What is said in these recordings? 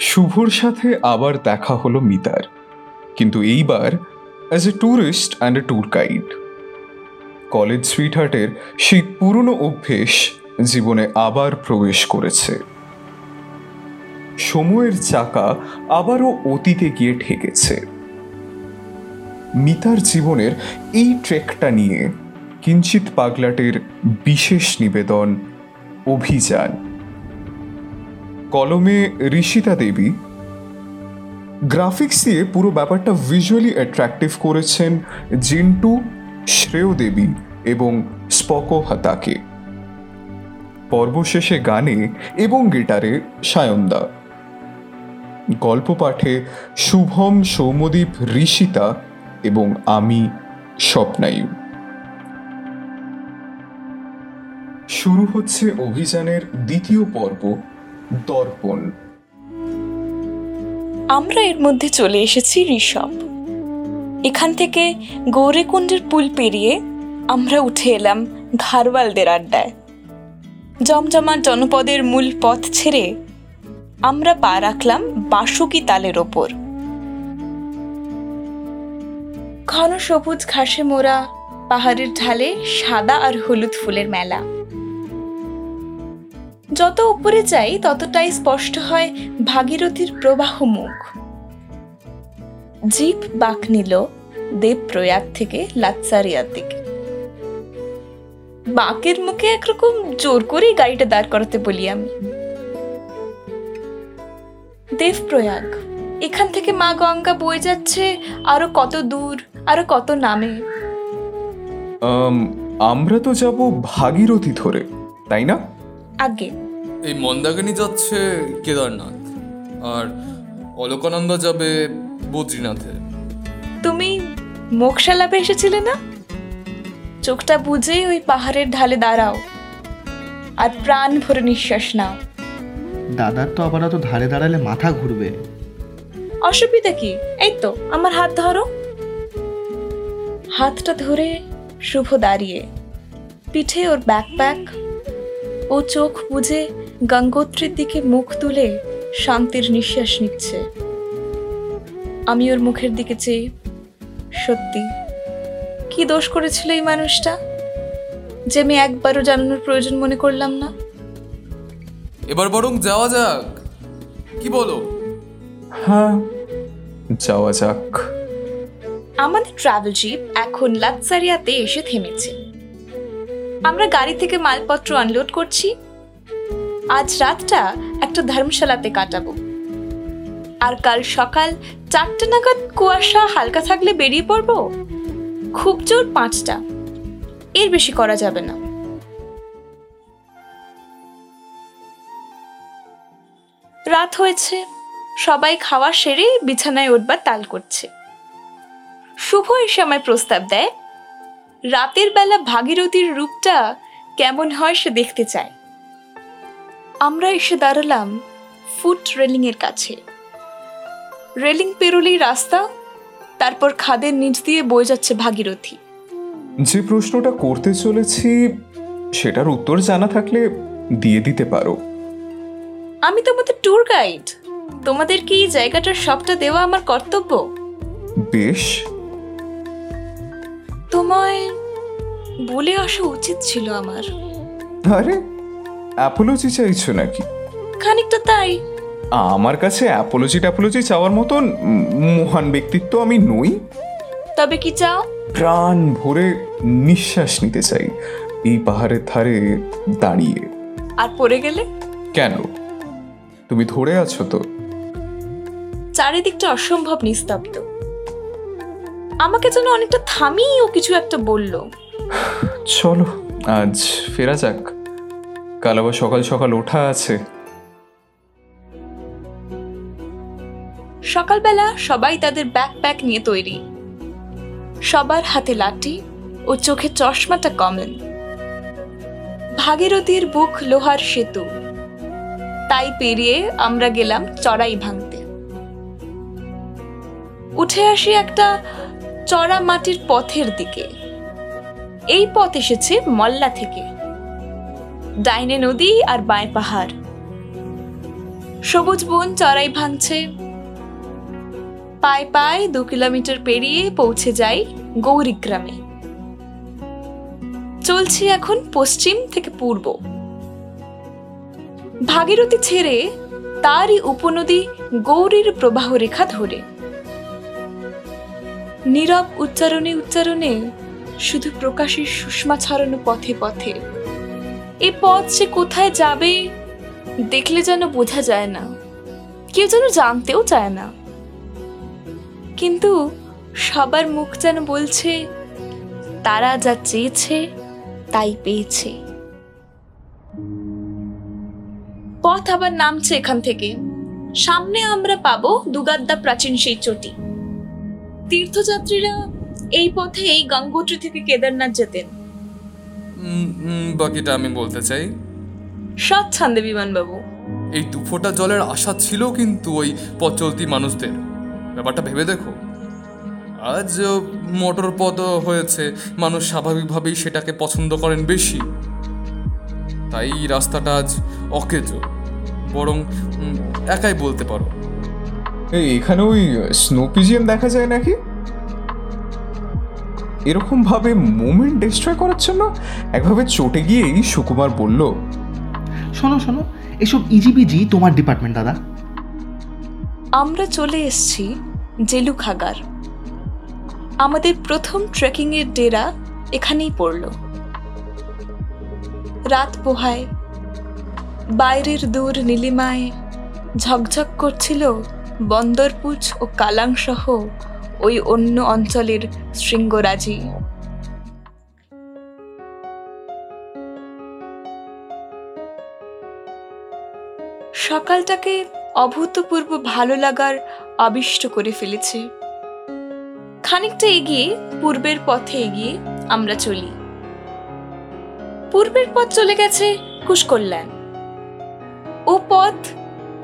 শুভর সাথে আবার দেখা হলো মিতার। কিন্তু এইবার as a tourist and a tour guide college সুইটহার্টের সেই পুরনো অভ্যেস জীবনে আবার প্রবেশ করেছে। সময়ের চাকা আবারও অতীতে গিয়ে ঠেকেছে। মিতার জীবনের এই ট্রেকটা নিয়ে কিঞ্চিত পাগলাটের বিশেষ নিবেদন, অভিযান। কলমে ঋষিতা দেবী। গ্রাফিক্স দিয়ে পুরো ব্যাপারটা ভিজুয়ালি অ্যাট্রাকটিভ করেছেন জিন্টু শ্রেয় দেবী এবং স্পকো হাতাকে। পর্ব শেষে গানে এবং গিটারে সায়নদা। গল্প পাঠে শুভম সৌমদীপ ঋষিতা এবং আমি, স্বপ্নায়ু। শুরু হচ্ছে অভিযানের দ্বিতীয় পর্ব। দর্পণ। আমরা এর মধ্যে চলে এসেছি ঋষভ। এখান থেকে গৌরীকুণ্ডের পুল পেরিয়ে আমরা উঠে এলাম ঘারওয়ালদের আড্ডায়। জমজমাট জনপদের মূল পথ ছেড়ে আমরা পা রাখলাম বাসুকি তালের ওপর। ঘন সবুজ ঘাসে মোড়া পাহাড়ের ঢালে সাদা আর হলুদ ফুলের মেলা। যত উপরে যাই ততটাই স্পষ্ট হয় ভাগীরথীর প্রবাহ মুখ জিপ বাঁক নিল দেবপ্রয়াগ থেকে লাৎসারিয়ার দিকে। বাঁকের মুখে একরকম জোর করেই গাড়িটা দাঁড় করাতে বলি আমি। দেবপ্রয়াগ এখান থেকে মা গঙ্গা বয়ে যাচ্ছে আরও কত দূর আরও কত নামে? আম, আমরা তো যাব ভাগীরথী ধরে তাই না? আগে। এই মন্দাকিনী যাচ্ছে কেদারনাথ আর অলকানন্দা যাবে বদ্রীনাথে। তুমি মোক্ষা লাভে এসেছিলে না? চোখটা বুঝেই ওই পাহাড়ের ঢালে দাঁড়াও আর প্রাণ ভরে নিঃশ্বাস নাও। দাদার তো আবার অত ধারে দাঁড়ালে মাথা ঘুরবে। অসুবিধা কি? এই তো আমার হাত ধরো। হাতটা ধরে শুভ দাঁড়িয়ে পিঠে ওর ব্যাকপ্যাক ও চোখ বুঝে গঙ্গোত্রীর দিকে মুখ তুলে শান্তির নিঃশ্বাস নিচ্ছে। আমি ওর মুখের দিকে চেয়ে সত্যি? কি দোষ করেছিল এই মানুষটা? যে আমি একবারও জানানোর প্রয়োজন মনে করলাম না? এবার বরং যাওয়া যাক। কি বলো? হ্যাঁ যাওয়া যাক। আমাদের ট্রাভেল জিপ এখন লাক্সারিয়াতে এসে থেমেছে। আমরা গাড়ি থেকে মালপত্র আনলোড করছি। আজ রাতটা একটা ধর্মশালাতে কাটাবো। আর কাল সকাল চারটে নাগাদ কুয়াশা হালকা থাকলে বেরিয়ে পড়ব? খুব জোর পাঁচটা। এর বেশি করা যাবে না। রাত হয়েছে। সবাই খাওয়া সেরে বিছানায় উঠবার তাল করছে। শুভ এসে আমায় প্রস্তাব দেয় রাতের বেলা ভাগীরথীর রূপটা কেমন হয় সে দেখতে চায়। আমরা এসে দাঁড়ালাম ফুট রেলিং এর কাছে। রেলিং পেরোলেই রাস্তা তারপর খাদের নিচ দিয়ে বয়ে যাচ্ছে ভাগীরথী। যে প্রশ্নটা করতে চলেছি সেটার উত্তর জানা থাকলে দিয়ে দিতে পারো। আমি তোমাদের ট্যুর গাইড তোমাদের কি এই জায়গাটার সবটা দেওয়া আমার কর্তব্য? বেশ। তোমায় বলে আসা উচিত ছিল আমার। আরে অ্যাপোলজি চাইছো নাকি? খানিকটা তাই। আমার কাছে অ্যাপোলজি ট্যাপোলজি চাওয়ার মতন মহান ব্যক্তিত্ব আমি নই। তবে কি চাও? প্রাণ ভরে নিঃশ্বাস নিতে চাই এই পাহাড়ের ধারে দাঁড়িয়ে। আর পড়ে গেলে? কেন? তুমি ধরে আছো তো। চারিদিকটা অসম্ভব নিস্তব্ধ। আমাকে যেন অনেকটা থামিয়ে ও কিছু একটা বলল। চলো আজ ফেরা যাক। কাল আবার সকাল সকাল ওঠা আছে। সকালবেলা সবাই তাদের ব্যাকপ্যাক নিয়ে তৈরি। সবার হাতে লাঠি ও চোখে চশমাটা কমন ভাগীরথীর বুক লোহার সেতু। তাই পেরিয়ে আমরা গেলাম চড়াই ভাঙতে। উঠে আসি একটা চড়া মাটির পথের দিকে। এই পথ এসেছে মল্লা থেকে। ডাইনে নদী আর বাঁয় পাহাড়। সবুজ বন চড়াই ভাঙছে। পায়ে পায়ে দু কিলোমিটার পেরিয়ে পৌঁছে যাই গৌরীগ্রামে চলছি এখন পশ্চিম থেকে পূর্ব। ভাগীরথী ছেড়ে তারই উপনদী গৌরীর প্রবাহ রেখা ধরে। নীরব উচ্চারণে উচ্চারণে শুধু প্রকাশের সুষমা ছড়ানো পথে পথে। এ পথ সে কোথায় যাবে দেখলে যেন বোঝা যায় না। কেউ যেন জানতেও চায় না। কিন্তু সবার মুখ যেন বলছে, তারা যা চেয়েছে, তাই পেয়েছে। পথ আবার নামছে এখান থেকে। সামনে আমরা পাবো দুগাদ্দা প্রাচীন সেই চটি। তীর্থযাত্রীরা এই পথে এই গঙ্গোত্রী থেকে কেদারনাথ যেতেন। বাকিটা আমি বলতে চাই। স্বচ্ছন্দে বিমানবাবু এই দু ফোঁটা জলের আশা ছিল কিন্তু ওই পথ চলতি মানুষদের। ব্যাপারটা ভেবে দেখো। আজ মোটর পথ হয়েছে মানুষ স্বাভাবিকভাবেই সেটাকে পছন্দ করেন বেশি। তাই রাস্তাটা আজ অকেজো বরং একাই বলতে পারো। এখানে ওই স্নো পিজিয়ান দেখা যায় নাকি? এরকম ভাবে মোমেন্ট ডিস্ট্রয় করার জন্য একভাবে চটে গিয়েই সুকুমার বলল শোনো শোনো এসব ইজিবিজি তোমার ডিপার্টমেন্ট দাদা। আমরা চলে এসেছি জেলু খাগার আমাদের প্রথম ট্রেকিং এর ডেরা এখানেই পড়ল। রাত পোহায় বাইরের দূর নীলিমায় ঝকঝক করছিল বন্দরপুচ ও কালাং সহ ওই অন্য অঞ্চলের শৃঙ্গরাজি। সকালটাকে অভূতপূর্ব ভালো লাগার আবিষ্ট করে ফেলেছে। খানিকটা এগিয়ে পূর্বের পথে এগিয়ে আমরা চলি। পূর্বের পথ চলে গেছে কুশকল্যাণ। ও পথ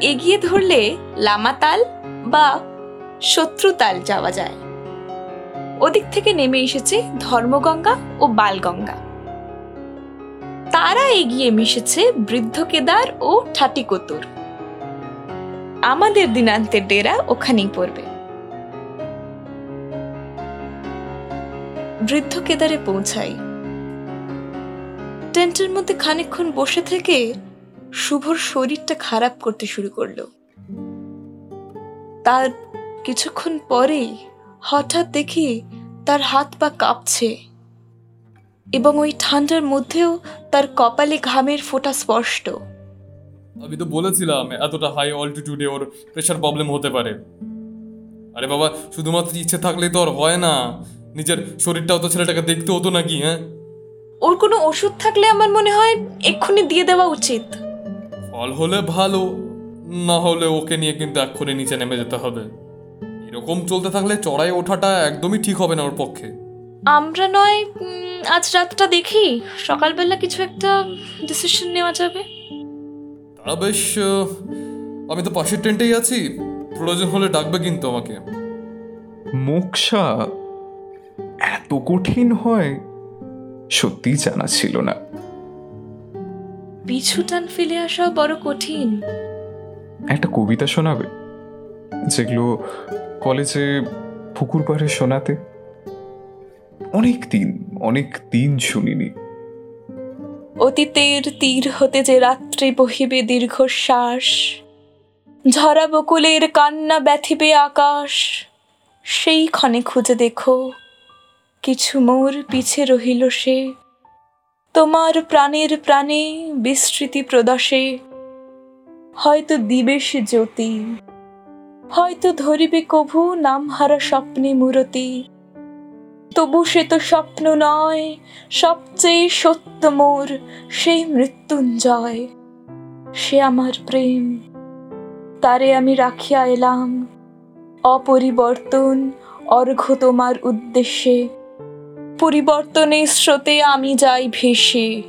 এগিয়ে ধরলে লামাতাল বা শত্রুতাল যাওয়া যায়। ওদিক থেকে নেমে এসেছে ধর্মগঙ্গা ও বালগঙ্গা। তারা এগিয়ে মিশেছে বৃদ্ধ কেদার ও ঠাটিকতুর আমাদের দিনান্তের ডেরা ওখানেই পড়বে। বৃদ্ধ কেদারে পৌঁছাই। টেন্টের মধ্যে খানিকক্ষণ বসে থেকে শুভর শরীরটা খারাপ করতে শুরু করল। তার কিছুক্ষণ পরেই হঠাৎ দেখি তার হাত পা কাঁপছে এবং ওই ঠান্ডার মধ্যেও তার কপালে ঘামের ফোঁটা স্পষ্ট। আমি তো বলেছিলাম এতটা হাই অল্টিটিউডে ওর প্রেশার প্রবলেম হতে পারে। আরে বাবা শুধুমাত্র ইচ্ছে থাকলেই তো আর হয় না। নিজের শরীরটাও তো ছেলেটাকে দেখতে হতো নাকি হ্যাঁ? ওর কোনো ওষুধ থাকলে আমার মনে হয় এক্ষুনি দিয়ে দেওয়া উচিত। ফল হলে ভালো না হলে ওকে নিয়ে কিন্তু এক্ষুনি নিচে নেমে যেতে হবে। এরকম চলতে থাকলে চড়াই ওঠাটা একদমই ঠিক হবে না ওর পক্ষে। আমরা নয় উম, আজ রাতটা দেখি। সকালবেলা কিছু একটা ডিসিশন নেওয়া যাবে। তা বেশ আহ, আমি তো পাশের টেন্টেই আছি। প্রয়োজন হলে ডাকবে কিন্তু আমাকে। মোক্ষা এত কঠিন হয়? সত্যি জানা ছিল না। পিছু টান ফেলে আসা বড় কঠিন। একটা কবিতা শোনাবে? যেগুলো কলেজে পুকুর পাড়ে শোনাতে অনেক দিন অনেক দিন শুনিনি। অতীতের তীর হতে যে রাত্রে বহিবে দীর্ঘশ্বাস ঝরা বকুলের কান্না ব্যথিবে আকাশ সেই ক্ষণে খুঁজে দেখো কিছু মোর পিছে রহিল সে। তোমার প্রাণের প্রাণে বিস্তৃতি প্রদশে হয়তো দিবে সে জ্যোতি, হয়তো ধরিবে কভু নামহারা স্বপ্নে মূরতি। তবু সে তো স্বপ্ন নয়, সবচেয়ে সত্য মোর সেই মৃত্যুঞ্জয়। সে আমার প্রেম, তারে আমি রাখিয়া এলাম। অপরিবর্তন অর্ঘ্য তোমার উদ্দেশ্যে। পরিবর্তনের স্রোতে আমি যাই ভেসে।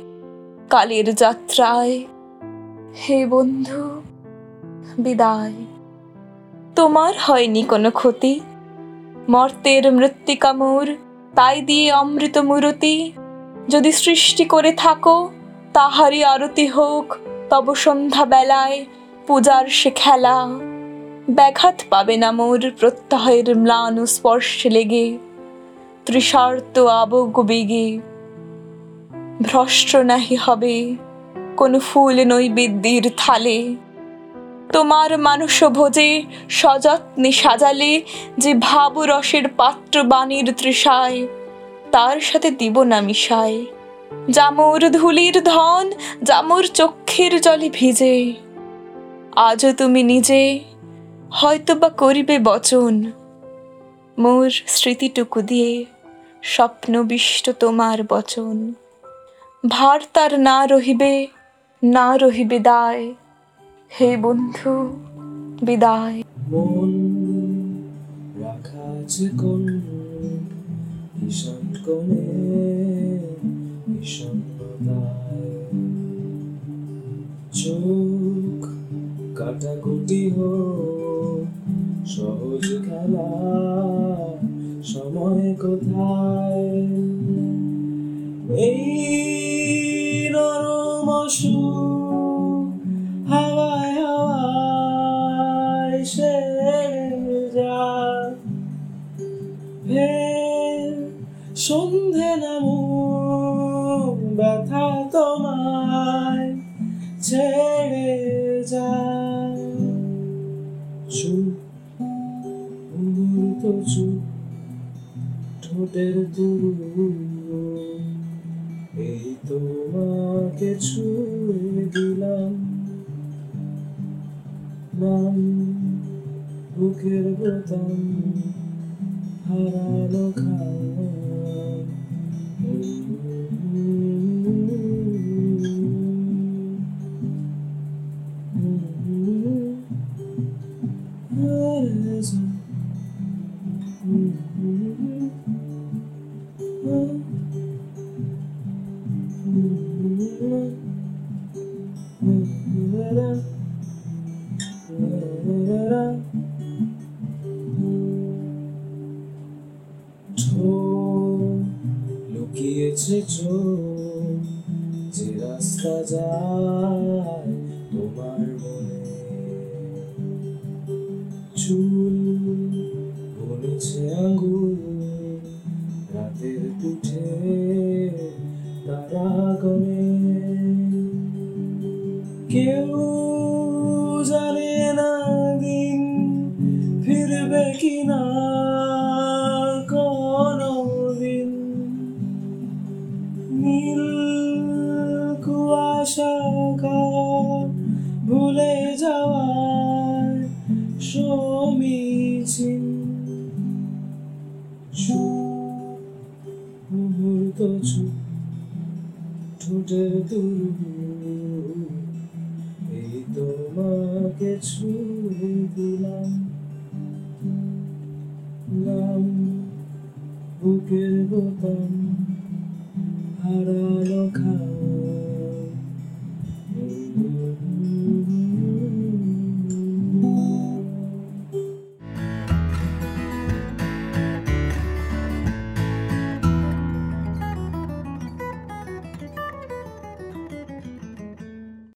কালের যাত্রায়। হে বন্ধু, বিদায়। তোমার হয়নি কোনো ক্ষতি। মর্তের মৃত্তিকা মোর, তাই দিয়ে অমৃত মূরতি। যদি সৃষ্টি করে থাকো, তাহারই আরতি হোক। তব সন্ধ্যা বেলায় পূজার সে খেলা। ব্যাঘাত পাবে না মোর প্রত্যহের ম্লান স্পর্শে লেগে। তৃষার্ত আবগ বেগে ভ্রষ্ট নাহি হবে কোন ফুল নৈবেদ্যের থালে। তোমার মানুষ ভোজে সযত্নে সাজালে যে ভাব রসের পাত্র বাণীর তৃষায়, তার সাথে দিব না মিশায়। জামুর ধুলির ধন জামুর চক্ষের জলে ভিজে। আজও তুমি নিজে হয়তো বা করিবে বচন। মোর স্মৃতিটুকু দিয়ে। স্বপ্নবিষ্ট তোমার বচন। ভার তার না রহিবে না রহিবে দায়। হে বন্ধু, বিদায়। মন রাখা আছে কোন ভীষণ কোণে বিষণ্ণতায় চোখ কাটাকুটি হোক, সহজ খেলা। সময় কোথায়? এই নরম হাওয়ায় হাওয়ায় সে ফের সন্ধে নামুক, ব্যথা তোমায় ছেড়ে যায়। চুপ চুপ ঠোঁটের এই তোমাকে ছুঁয়ে দিলাম। নাম বুকের বোতাম হারালো লুকিয়েছে রাস্তা যায় তোমার মনে। চুল ঠোঁটের দূর এই তোমাকে ছুঁয়ে দিলাম। নাম বুকের বোতাম হারালো খাম